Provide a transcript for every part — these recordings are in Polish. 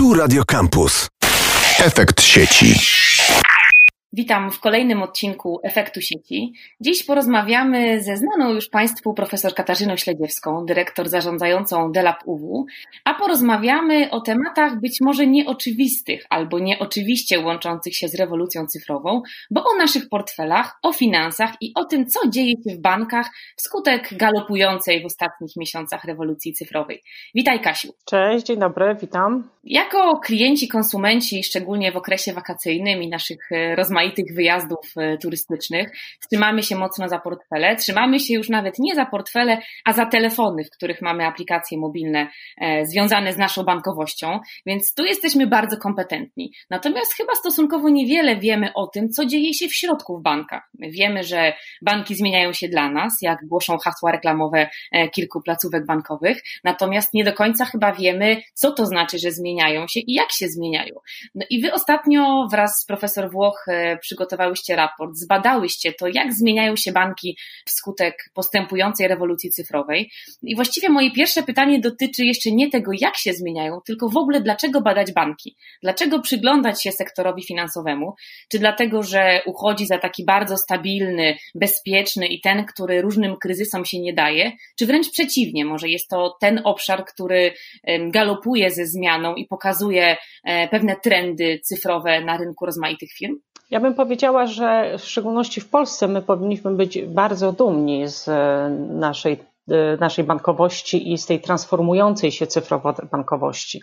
Tu Radio Campus. Efekt sieci. Witam w kolejnym odcinku Efektu Sieci. Dziś porozmawiamy ze znaną już Państwu profesor Katarzyną Śledziewską, dyrektor zarządzającą DELAP UW, a porozmawiamy o tematach być może nieoczywistych albo nieoczywiście łączących się z rewolucją cyfrową, bo o naszych portfelach, o finansach i o tym, co dzieje się w bankach wskutek galopującej w ostatnich miesiącach rewolucji cyfrowej. Witaj Kasiu. Cześć, dzień dobry, witam. Jako klienci, konsumenci, szczególnie w okresie wakacyjnym i naszych e, rozmaitych wyjazdów e, turystycznych, trzymamy się mocno za portfele. Trzymamy się już nawet nie za portfele, a za telefony, w których mamy aplikacje mobilne e, związane z naszą bankowością, więc tu jesteśmy bardzo kompetentni. Natomiast chyba stosunkowo niewiele wiemy o tym, co dzieje się w środku w bankach. My wiemy, że banki zmieniają się dla nas, jak głoszą hasła reklamowe kilku placówek bankowych, natomiast nie do końca chyba wiemy, co to znaczy, że zmieniają się i jak się zmieniają. No i wy ostatnio wraz z profesor Włoch e, przygotowałyście raport, zbadałyście to, jak zmieniają się banki wskutek postępującej rewolucji cyfrowej. I właściwie moje pierwsze pytanie dotyczy jeszcze nie tego, jak się zmieniają, tylko w ogóle dlaczego badać banki? Dlaczego przyglądać się sektorowi finansowemu? Czy dlatego, że uchodzi za taki bardzo stabilny, bezpieczny i ten, który różnym kryzysom się nie daje? Czy wręcz przeciwnie, może jest to ten obszar, który galopuje ze zmianą i pokazuje e, pewne trendy cyfrowe na rynku rozmaitych firm? Ja bym powiedziała, że w szczególności w Polsce my powinniśmy być bardzo dumni z e, naszej, e, naszej bankowości i z tej transformującej się cyfrowo bankowości,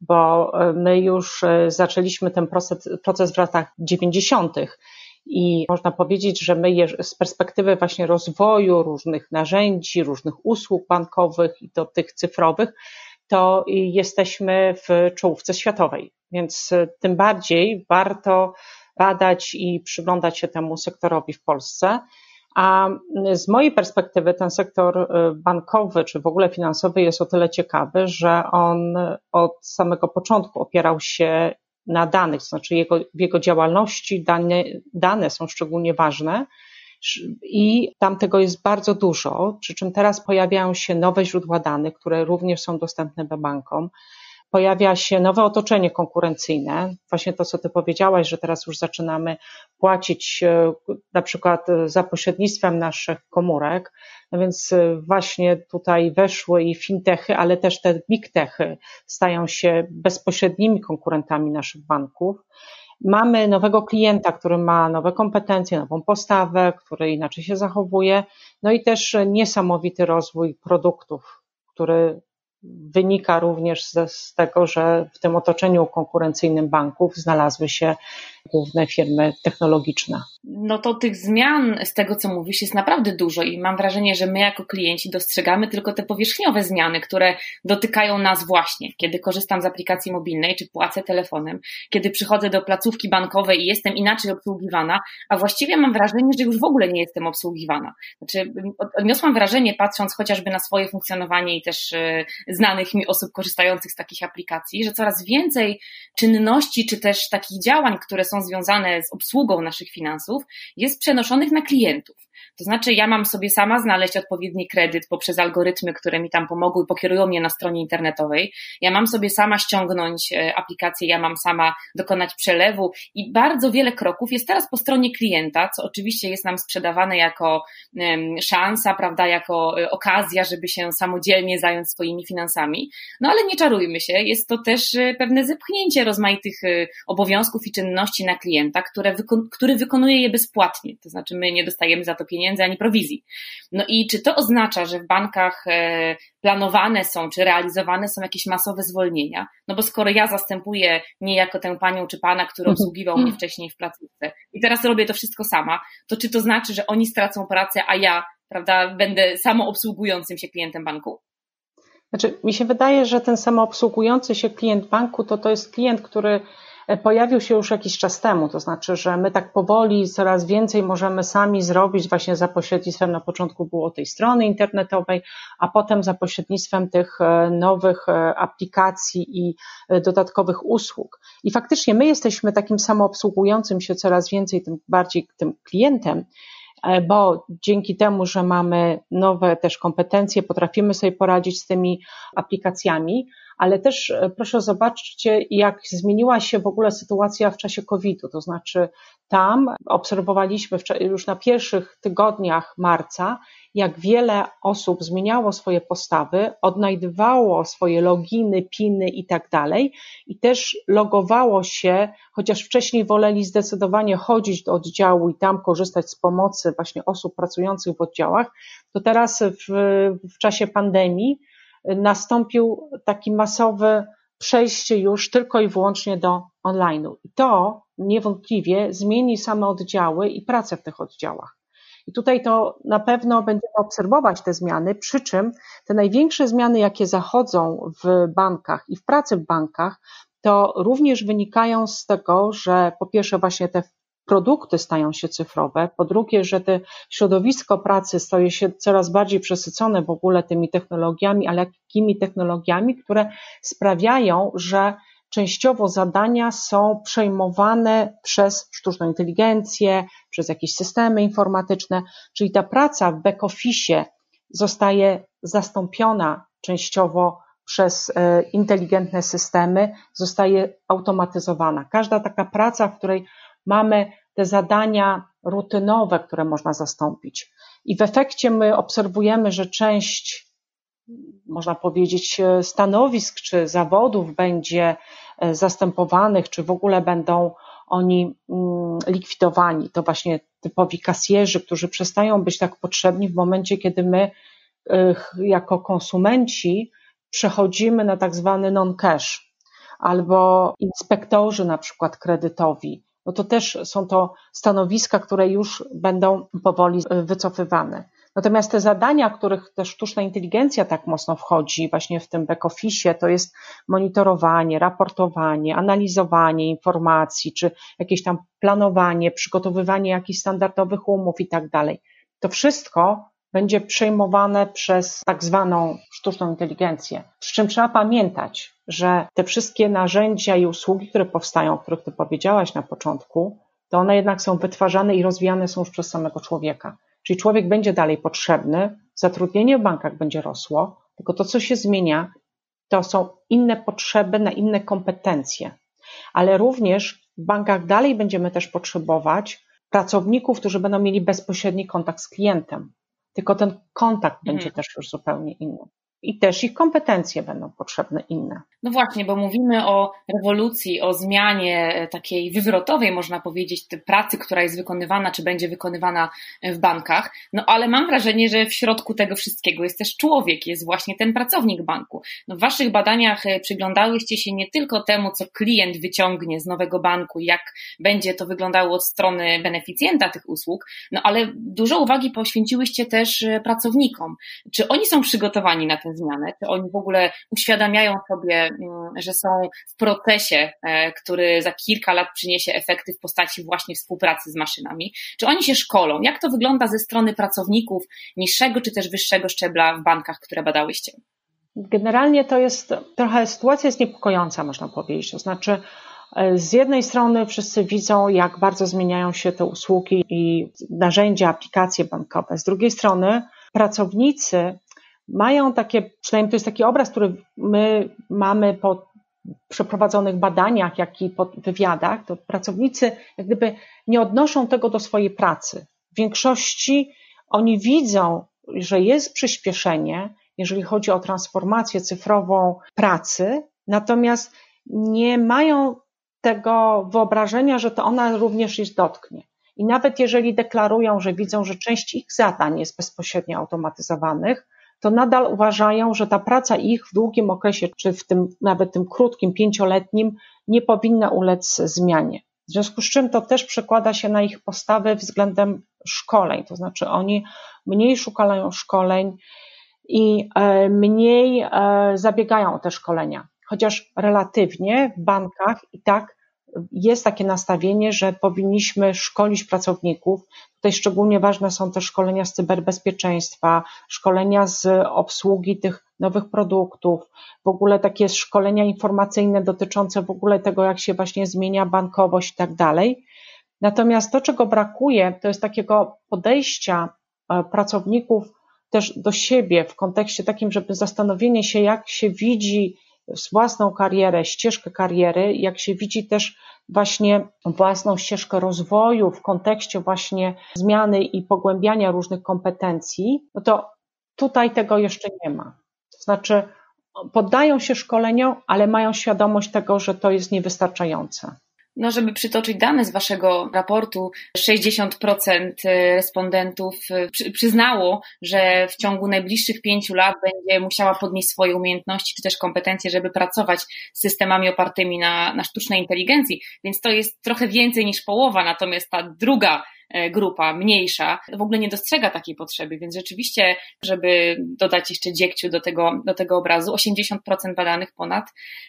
bo my już zaczęliśmy ten proces, proces w latach 90. I można powiedzieć, że my z perspektywy właśnie rozwoju różnych narzędzi, różnych usług bankowych i do tych cyfrowych, to jesteśmy w czołówce światowej. Więc e, tym bardziej warto badać i przyglądać się temu sektorowi w Polsce. A z mojej perspektywy ten sektor e, bankowy czy w ogóle finansowy jest o tyle ciekawy, że on od samego początku opierał się na danych, to znaczy jego, w jego działalności dane, dane są szczególnie ważne i tam tego jest bardzo dużo, przy czym teraz pojawiają się nowe źródła danych, które również są dostępne bankom. Pojawia się nowe otoczenie konkurencyjne, właśnie to, co Ty powiedziałaś, że teraz już zaczynamy płacić e, na przykład e, za pośrednictwem naszych komórek, no więc e, właśnie tutaj weszły i fintechy, ale też te big techy stają się bezpośrednimi konkurentami naszych banków. Mamy nowego klienta, który ma nowe kompetencje, nową postawę, który inaczej się zachowuje, no i też niesamowity rozwój produktów, który wynika również z, z tego, że w tym otoczeniu konkurencyjnym banków znalazły się główne firmy technologiczne. No to tych zmian z tego, co mówisz, jest naprawdę dużo i mam wrażenie, że my jako klienci dostrzegamy tylko te powierzchniowe zmiany, które dotykają nas właśnie, kiedy korzystam z aplikacji mobilnej czy płacę telefonem, kiedy przychodzę do placówki bankowej i jestem inaczej obsługiwana, a właściwie mam wrażenie, że już w ogóle nie jestem obsługiwana. Znaczy, odniosłam wrażenie, patrząc chociażby na swoje funkcjonowanie i też e, znanych mi osób korzystających z takich aplikacji, że coraz więcej czynności czy też takich działań, które są związane z obsługą naszych finansów, jest przenoszonych na klientów. To znaczy, ja mam sobie sama znaleźć odpowiedni kredyt poprzez algorytmy, które mi tam pomogły i pokierują mnie na stronie internetowej. Ja mam sobie sama ściągnąć e, aplikację, ja mam sama dokonać przelewu i bardzo wiele kroków jest teraz po stronie klienta, co oczywiście jest nam sprzedawane jako szansa, prawda, jako e, okazja, żeby się samodzielnie zająć swoimi finansami. No ale nie czarujmy się, jest to też e, pewne zepchnięcie rozmaitych obowiązków i czynności na klienta, które który wykonuje je bezpłatnie. To znaczy, my nie dostajemy za to pieniędzy ani prowizji. No i czy to oznacza, że w bankach e, planowane są, czy realizowane są jakieś masowe zwolnienia? No bo skoro ja zastępuję niejako tę panią czy pana, który mhm. obsługiwał mnie wcześniej w placówce i teraz robię to wszystko sama, to czy to znaczy, że oni stracą pracę, a ja, prawda, będę samoobsługującym się klientem banku? Znaczy, mi się wydaje, że ten samoobsługujący się klient banku to to jest klient, który pojawił się już jakiś czas temu, to znaczy, że my tak powoli coraz więcej możemy sami zrobić właśnie za pośrednictwem, na początku było tej strony internetowej, a potem za pośrednictwem tych e, nowych e, aplikacji i e, dodatkowych usług. I faktycznie my jesteśmy takim samoobsługującym się coraz więcej, tym bardziej tym klientem, bo dzięki temu, że mamy nowe też kompetencje, potrafimy sobie poradzić z tymi aplikacjami, ale też e, proszę zobaczcie, jak zmieniła się w ogóle sytuacja w czasie COVID-u. To znaczy, tam obserwowaliśmy już na pierwszych tygodniach marca, jak wiele osób zmieniało swoje postawy, odnajdywało swoje loginy, piny i tak dalej, i też logowało się, chociaż wcześniej woleli zdecydowanie chodzić do oddziału i tam korzystać z pomocy właśnie osób pracujących w oddziałach, to teraz w, w czasie pandemii nastąpił taki masowy przejście już tylko i wyłącznie do online'u. I to niewątpliwie zmieni same oddziały i pracę w tych oddziałach. I tutaj to na pewno będziemy obserwować te zmiany, przy czym te największe zmiany, jakie zachodzą w bankach i w pracy w bankach, to również wynikają z tego, że po pierwsze właśnie te produkty stają się cyfrowe, po drugie, że to środowisko pracy staje się coraz bardziej przesycone w ogóle tymi technologiami, ale jakimi technologiami, które sprawiają, że częściowo zadania są przejmowane przez sztuczną inteligencję, przez jakieś systemy informatyczne, czyli ta praca w back-office zostaje zastąpiona częściowo przez e, inteligentne systemy, zostaje automatyzowana. Każda taka praca, w której mamy te zadania rutynowe, które można zastąpić. I w efekcie my obserwujemy, że część, można powiedzieć, stanowisk czy zawodów będzie e, zastępowanych, czy w ogóle będą oni mm, likwidowani. To właśnie typowi kasjerzy, którzy przestają być tak potrzebni w momencie, kiedy my e, jako konsumenci przechodzimy na tak zwany non-cash albo inspektorzy na przykład kredytowi, no to też są to stanowiska, które już będą powoli wycofywane. Natomiast te zadania, których też sztuczna inteligencja tak mocno wchodzi, właśnie w tym back-office, to jest monitorowanie, raportowanie, analizowanie informacji, czy jakieś tam planowanie, przygotowywanie jakichś standardowych umów i tak dalej. To wszystko będzie przejmowane przez tak zwaną sztuczną inteligencję. Przy czym trzeba pamiętać, że te wszystkie narzędzia i usługi, które powstają, o których Ty powiedziałaś na początku, to one jednak są wytwarzane i rozwijane są już przez samego człowieka. Czyli człowiek będzie dalej potrzebny, zatrudnienie w bankach będzie rosło, tylko to, co się zmienia, to są inne potrzeby na inne kompetencje. Ale również w bankach dalej będziemy też potrzebować pracowników, którzy będą mieli bezpośredni kontakt z klientem tylko ten kontakt mhm. będzie też już zupełnie inny i też ich kompetencje będą potrzebne inne. No właśnie, bo mówimy o rewolucji, o zmianie e, takiej wywrotowej, można powiedzieć, pracy, która jest wykonywana, czy będzie wykonywana w bankach. No ale mam wrażenie, że w środku tego wszystkiego jest też człowiek, jest właśnie ten pracownik banku. No w Waszych badaniach e, przyglądałyście się nie tylko temu, co klient wyciągnie z nowego banku, jak będzie to wyglądało od strony beneficjenta tych usług, no ale dużo uwagi poświęciłyście też e, pracownikom. Czy oni są przygotowani na tę zmianę? Czy oni w ogóle uświadamiają sobie, mm, że są w procesie, e, który za kilka lat przyniesie efekty w postaci właśnie współpracy z maszynami? Czy oni się szkolą? Jak to wygląda ze strony pracowników niższego czy też wyższego szczebla w bankach, które badałyście? Generalnie to jest trochę sytuacja jest niepokojąca, można powiedzieć. To znaczy, e, z jednej strony wszyscy widzą, jak bardzo zmieniają się te usługi i narzędzia, aplikacje bankowe. Z drugiej strony pracownicy mają takie, przynajmniej to jest taki obraz, który my mamy po przeprowadzonych badaniach, jak i po wywiadach, to pracownicy jak gdyby nie odnoszą tego do swojej pracy. W większości oni widzą, że jest przyspieszenie, jeżeli chodzi o transformację cyfrową pracy, natomiast nie mają tego wyobrażenia, że to ona również ich dotknie. I nawet jeżeli deklarują, że widzą, że część ich zadań jest bezpośrednio automatyzowanych, to nadal uważają, że ta praca ich w długim okresie, czy w tym nawet tym krótkim, pięcioletnim, nie powinna ulec zmianie. W związku z czym to też przekłada się na ich postawę względem szkoleń, to znaczy oni mniej szukają szkoleń i e, mniej e, zabiegają o te szkolenia. Chociaż relatywnie w bankach i tak jest takie nastawienie, że powinniśmy szkolić pracowników. Tutaj szczególnie ważne są te szkolenia z cyberbezpieczeństwa, szkolenia z obsługi tych nowych produktów, w ogóle takie szkolenia informacyjne dotyczące w ogóle tego, jak się właśnie zmienia bankowość i tak dalej. Natomiast to, czego brakuje, to jest takiego podejścia e, pracowników też do siebie w kontekście takim, żeby zastanowienie się, jak się widzi własną karierę, ścieżkę kariery, jak się widzi też właśnie własną ścieżkę rozwoju w kontekście właśnie zmiany i pogłębiania różnych kompetencji, no to tutaj tego jeszcze nie ma. To znaczy, poddają się szkoleniom, ale mają świadomość tego, że to jest niewystarczające. No, żeby przytoczyć dane z Waszego raportu, 60% respondentów y, przyznało, że w ciągu najbliższych pięciu lat będzie musiała podnieść swoje umiejętności czy też kompetencje, żeby pracować z systemami opartymi na, na sztucznej inteligencji. Więc to jest trochę więcej niż połowa, natomiast ta druga E, grupa mniejsza w ogóle nie dostrzega takiej potrzeby, więc rzeczywiście, żeby dodać jeszcze dziegciu do tego, do tego obrazu, 80% badanych ponad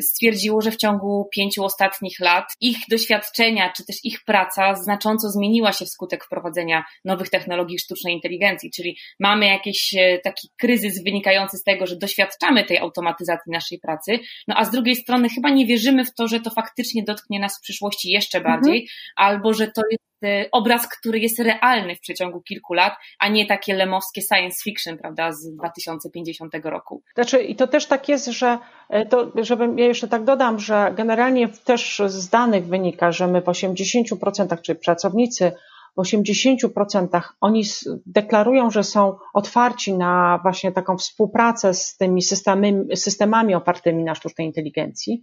stwierdziło, że w ciągu pięciu ostatnich lat ich doświadczenia, czy też ich praca znacząco zmieniła się wskutek wprowadzenia nowych technologii sztucznej inteligencji, czyli mamy jakiś e, taki kryzys wynikający z tego, że doświadczamy tej automatyzacji naszej pracy, no a z drugiej strony chyba nie wierzymy w to, że to faktycznie dotknie nas w przyszłości jeszcze bardziej, mhm. albo że to jest obraz, który jest realny w przeciągu kilku lat, a nie takie lemowskie science fiction, prawda, z 2050 roku. Znaczy, i to też tak jest, że y, to, żebym ja jeszcze tak dodam, że generalnie też z danych wynika, że my w 80%, czyli pracownicy w 80% oni deklarują, że są otwarci na właśnie taką współpracę z tymi systemami, systemami opartymi na sztucznej inteligencji.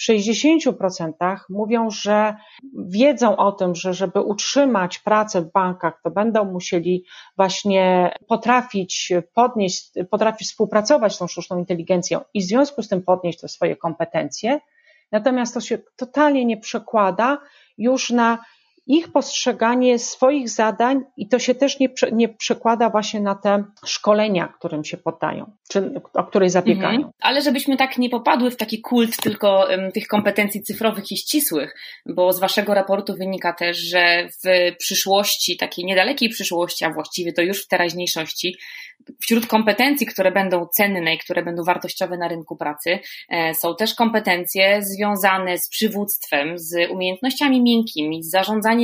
W 60% mówią, że wiedzą o tym, że żeby utrzymać pracę w bankach, to będą musieli właśnie potrafić podnieść, potrafić współpracować z tą sztuczną inteligencją i w związku z tym podnieść te swoje kompetencje. Natomiast to się totalnie nie przekłada już na ich postrzeganie swoich zadań i to się też nie, nie przekłada właśnie na te szkolenia, którym się poddają, czy o której zabiegają. Mhm. Ale żebyśmy tak nie popadły w taki kult tylko um, tych kompetencji cyfrowych i ścisłych, bo z waszego raportu wynika też, że w przyszłości, takiej niedalekiej przyszłości, a właściwie to już w teraźniejszości, wśród kompetencji, które będą cenne i które będą wartościowe na rynku pracy, e, są też kompetencje związane z przywództwem, z umiejętnościami miękkimi, z zarządzaniem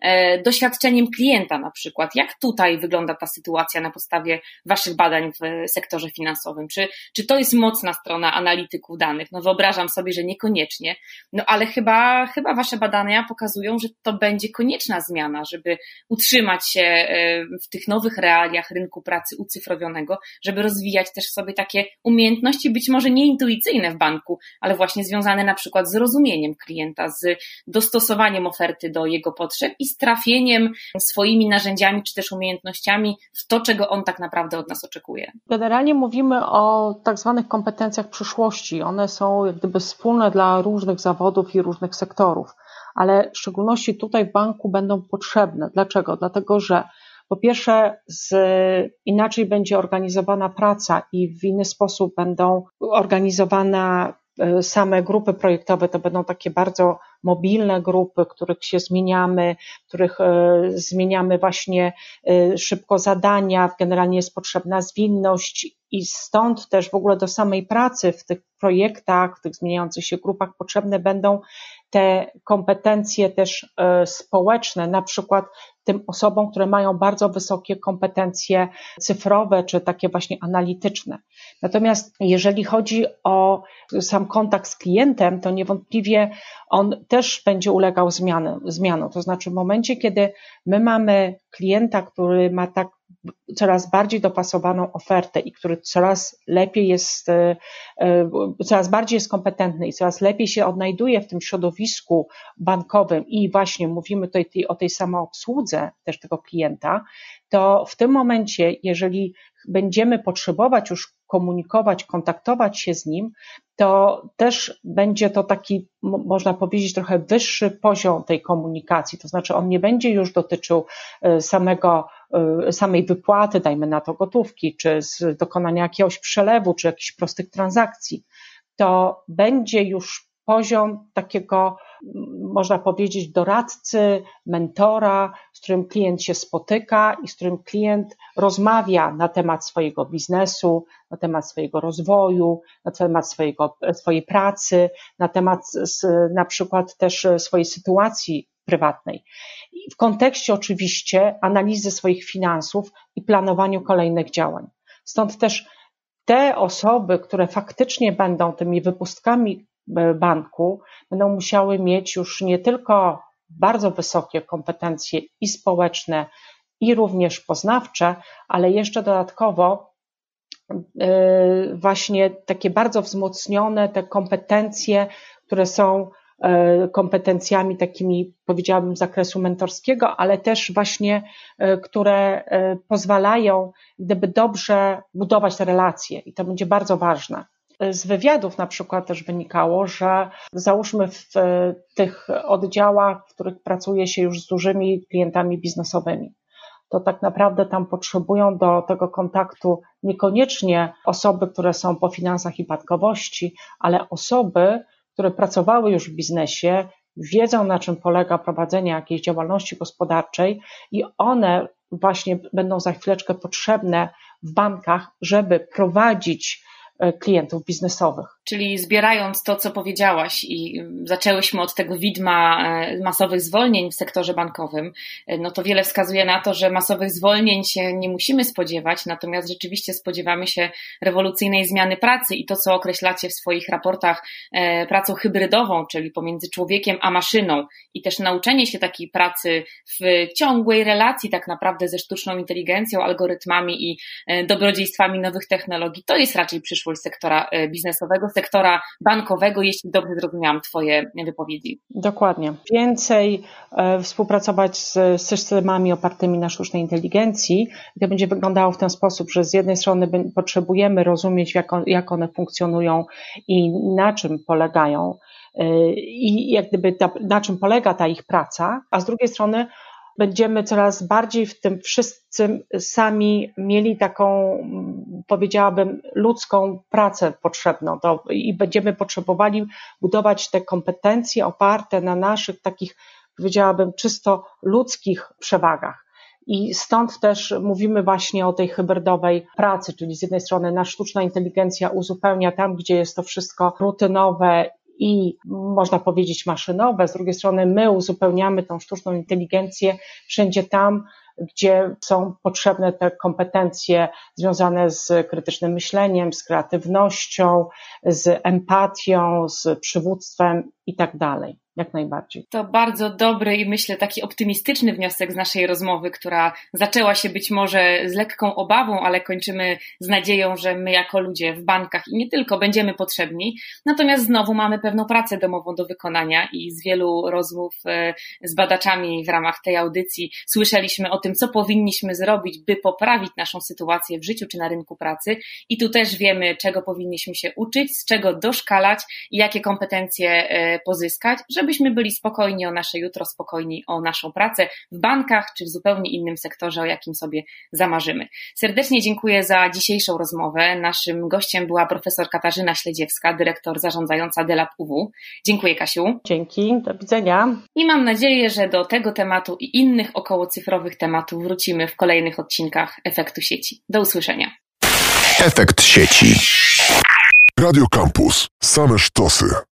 e, doświadczeniem klienta na przykład. Jak tutaj wygląda ta sytuacja na podstawie Waszych badań w sektorze finansowym? Czy, czy to jest mocna strona analityków danych? No wyobrażam sobie, że niekoniecznie, no ale chyba, chyba Wasze badania pokazują, że to będzie konieczna zmiana, żeby utrzymać się e, w tych nowych realiach rynku pracy, ucyfrowionego, żeby rozwijać też sobie takie umiejętności, być może nieintuicyjne w banku, ale właśnie związane na przykład z rozumieniem klienta, z dostosowaniem oferty do jego potrzeb i z trafieniem swoimi narzędziami czy też umiejętnościami w to, czego on tak naprawdę od nas oczekuje. Generalnie mówimy o tak zwanych kompetencjach przyszłości. One są jak gdyby wspólne dla różnych zawodów i różnych sektorów ale w szczególności tutaj w banku będą potrzebne. Dlaczego? Dlatego, że po pierwsze, z, inaczej będzie organizowana praca i w inny sposób będą organizowane e, same grupy projektowe. To będą takie bardzo mobilne grupy, których się zmieniamy, których e, zmieniamy właśnie e, szybko zadania. Generalnie jest potrzebna zwinność i stąd też w ogóle do samej pracy w tych projektach, w tych zmieniających się grupach potrzebne będą te kompetencje też społeczne, na przykład tym osobom, które mają bardzo wysokie kompetencje cyfrowe czy takie właśnie analityczne. Natomiast jeżeli chodzi o sam kontakt z klientem, to niewątpliwie on też będzie ulegał zmiany, zmianom. To znaczy w momencie, kiedy my mamy klienta, który ma tak coraz bardziej dopasowaną ofertę i który coraz lepiej jest, e, e, coraz bardziej jest kompetentny i coraz lepiej się odnajduje w tym środowisku bankowym i właśnie mówimy tutaj o tej samoobsłudze też tego klienta, to w tym momencie, jeżeli będziemy potrzebować już komunikować, kontaktować się z nim, to też będzie to taki, można powiedzieć, trochę wyższy poziom tej komunikacji. To znaczy, on nie będzie już dotyczył e, samego, e, samej wypłaty, dajmy na to gotówki, czy z dokonania jakiegoś przelewu, czy jakichś prostych transakcji. To będzie już poziom takiego, można powiedzieć, doradcy, mentora, z którym klient się spotyka i z którym klient rozmawia na temat swojego biznesu, na temat swojego rozwoju, na temat swojego, swojej pracy, na temat na przykład też swojej sytuacji prywatnej. W kontekście oczywiście analizy swoich finansów i planowaniu kolejnych działań. Stąd też te osoby, które faktycznie będą tymi wypustkami banku, będą musiały mieć już nie tylko bardzo wysokie kompetencje i społeczne, i również poznawcze, ale jeszcze dodatkowo e, właśnie takie bardzo wzmocnione te kompetencje, które są e, kompetencjami takimi, powiedziałabym, zakresu mentorskiego, ale też właśnie, e, które pozwalają gdyby dobrze budować te relacje i to będzie bardzo ważne. Z wywiadów na przykład też wynikało, że załóżmy w tych oddziałach, w których pracuje się już z dużymi klientami biznesowymi, to tak naprawdę tam potrzebują do tego kontaktu niekoniecznie osoby, które są po finansach i bankowości, ale osoby, które pracowały już w biznesie, wiedzą na czym polega prowadzenie jakiejś działalności gospodarczej i one właśnie będą za chwileczkę potrzebne w bankach, żeby prowadzić e, klientów biznesowych. Czyli zbierając to, co powiedziałaś, i zaczęłyśmy od tego widma e, masowych zwolnień w sektorze bankowym, e, no to wiele wskazuje na to, że masowych zwolnień się nie musimy spodziewać, natomiast rzeczywiście spodziewamy się rewolucyjnej zmiany pracy i to, co określacie w swoich raportach, e, pracą hybrydową, czyli pomiędzy człowiekiem a maszyną, i też nauczenie się takiej pracy w ciągłej relacji, tak naprawdę ze sztuczną inteligencją, algorytmami i dobrodziejstwami nowych technologii, to jest raczej przyszłość sektora biznesowego sektora bankowego, jeśli dobrze zrozumiałam Twoje wypowiedzi. Dokładnie. Więcej e, współpracować z systemami opartymi na sztucznej inteligencji. To będzie wyglądało w ten sposób, że z jednej strony potrzebujemy rozumieć, jak, on, jak one funkcjonują i na czym polegają e, i jak gdyby ta, na czym polega ta ich praca, a z drugiej strony będziemy coraz bardziej w tym wszyscy sami mieli taką, powiedziałabym, ludzką pracę potrzebną i będziemy potrzebowali budować te kompetencje oparte na naszych takich, powiedziałabym, czysto ludzkich przewagach. I stąd też mówimy właśnie o tej hybrydowej pracy, czyli z jednej strony nasza sztuczna inteligencja uzupełnia tam, gdzie jest to wszystko rutynowe i można powiedzieć maszynowe, z drugiej strony my uzupełniamy tą sztuczną inteligencję wszędzie tam, gdzie są potrzebne te kompetencje związane z krytycznym myśleniem, z kreatywnością, z empatią, z przywództwem i tak dalej jak najbardziej. To bardzo dobry i myślę taki optymistyczny wniosek z naszej rozmowy, która zaczęła się być może z lekką obawą, ale kończymy z nadzieją, że my jako ludzie w bankach i nie tylko będziemy potrzebni. Natomiast znowu mamy pewną pracę domową do wykonania i z wielu rozmów e, z badaczami w ramach tej audycji słyszeliśmy o tym, co powinniśmy zrobić, by poprawić naszą sytuację w życiu czy na rynku pracy. I tu też wiemy, czego powinniśmy się uczyć, z czego doszkalać i jakie kompetencje e, pozyskać, żeby żebyśmy byli spokojni o nasze jutro, spokojni o naszą pracę w bankach czy w zupełnie innym sektorze, o jakim sobie zamarzymy. Serdecznie dziękuję za dzisiejszą rozmowę. Naszym gościem była profesor Katarzyna Śledziewska, dyrektor zarządzająca DELAP UW. Dziękuję Kasiu. Dzięki, do widzenia. I mam nadzieję, że do tego tematu i innych okołocyfrowych tematów wrócimy w kolejnych odcinkach Efektu Sieci. Do usłyszenia. Efekt sieci. Radio Campus. Same sztosy.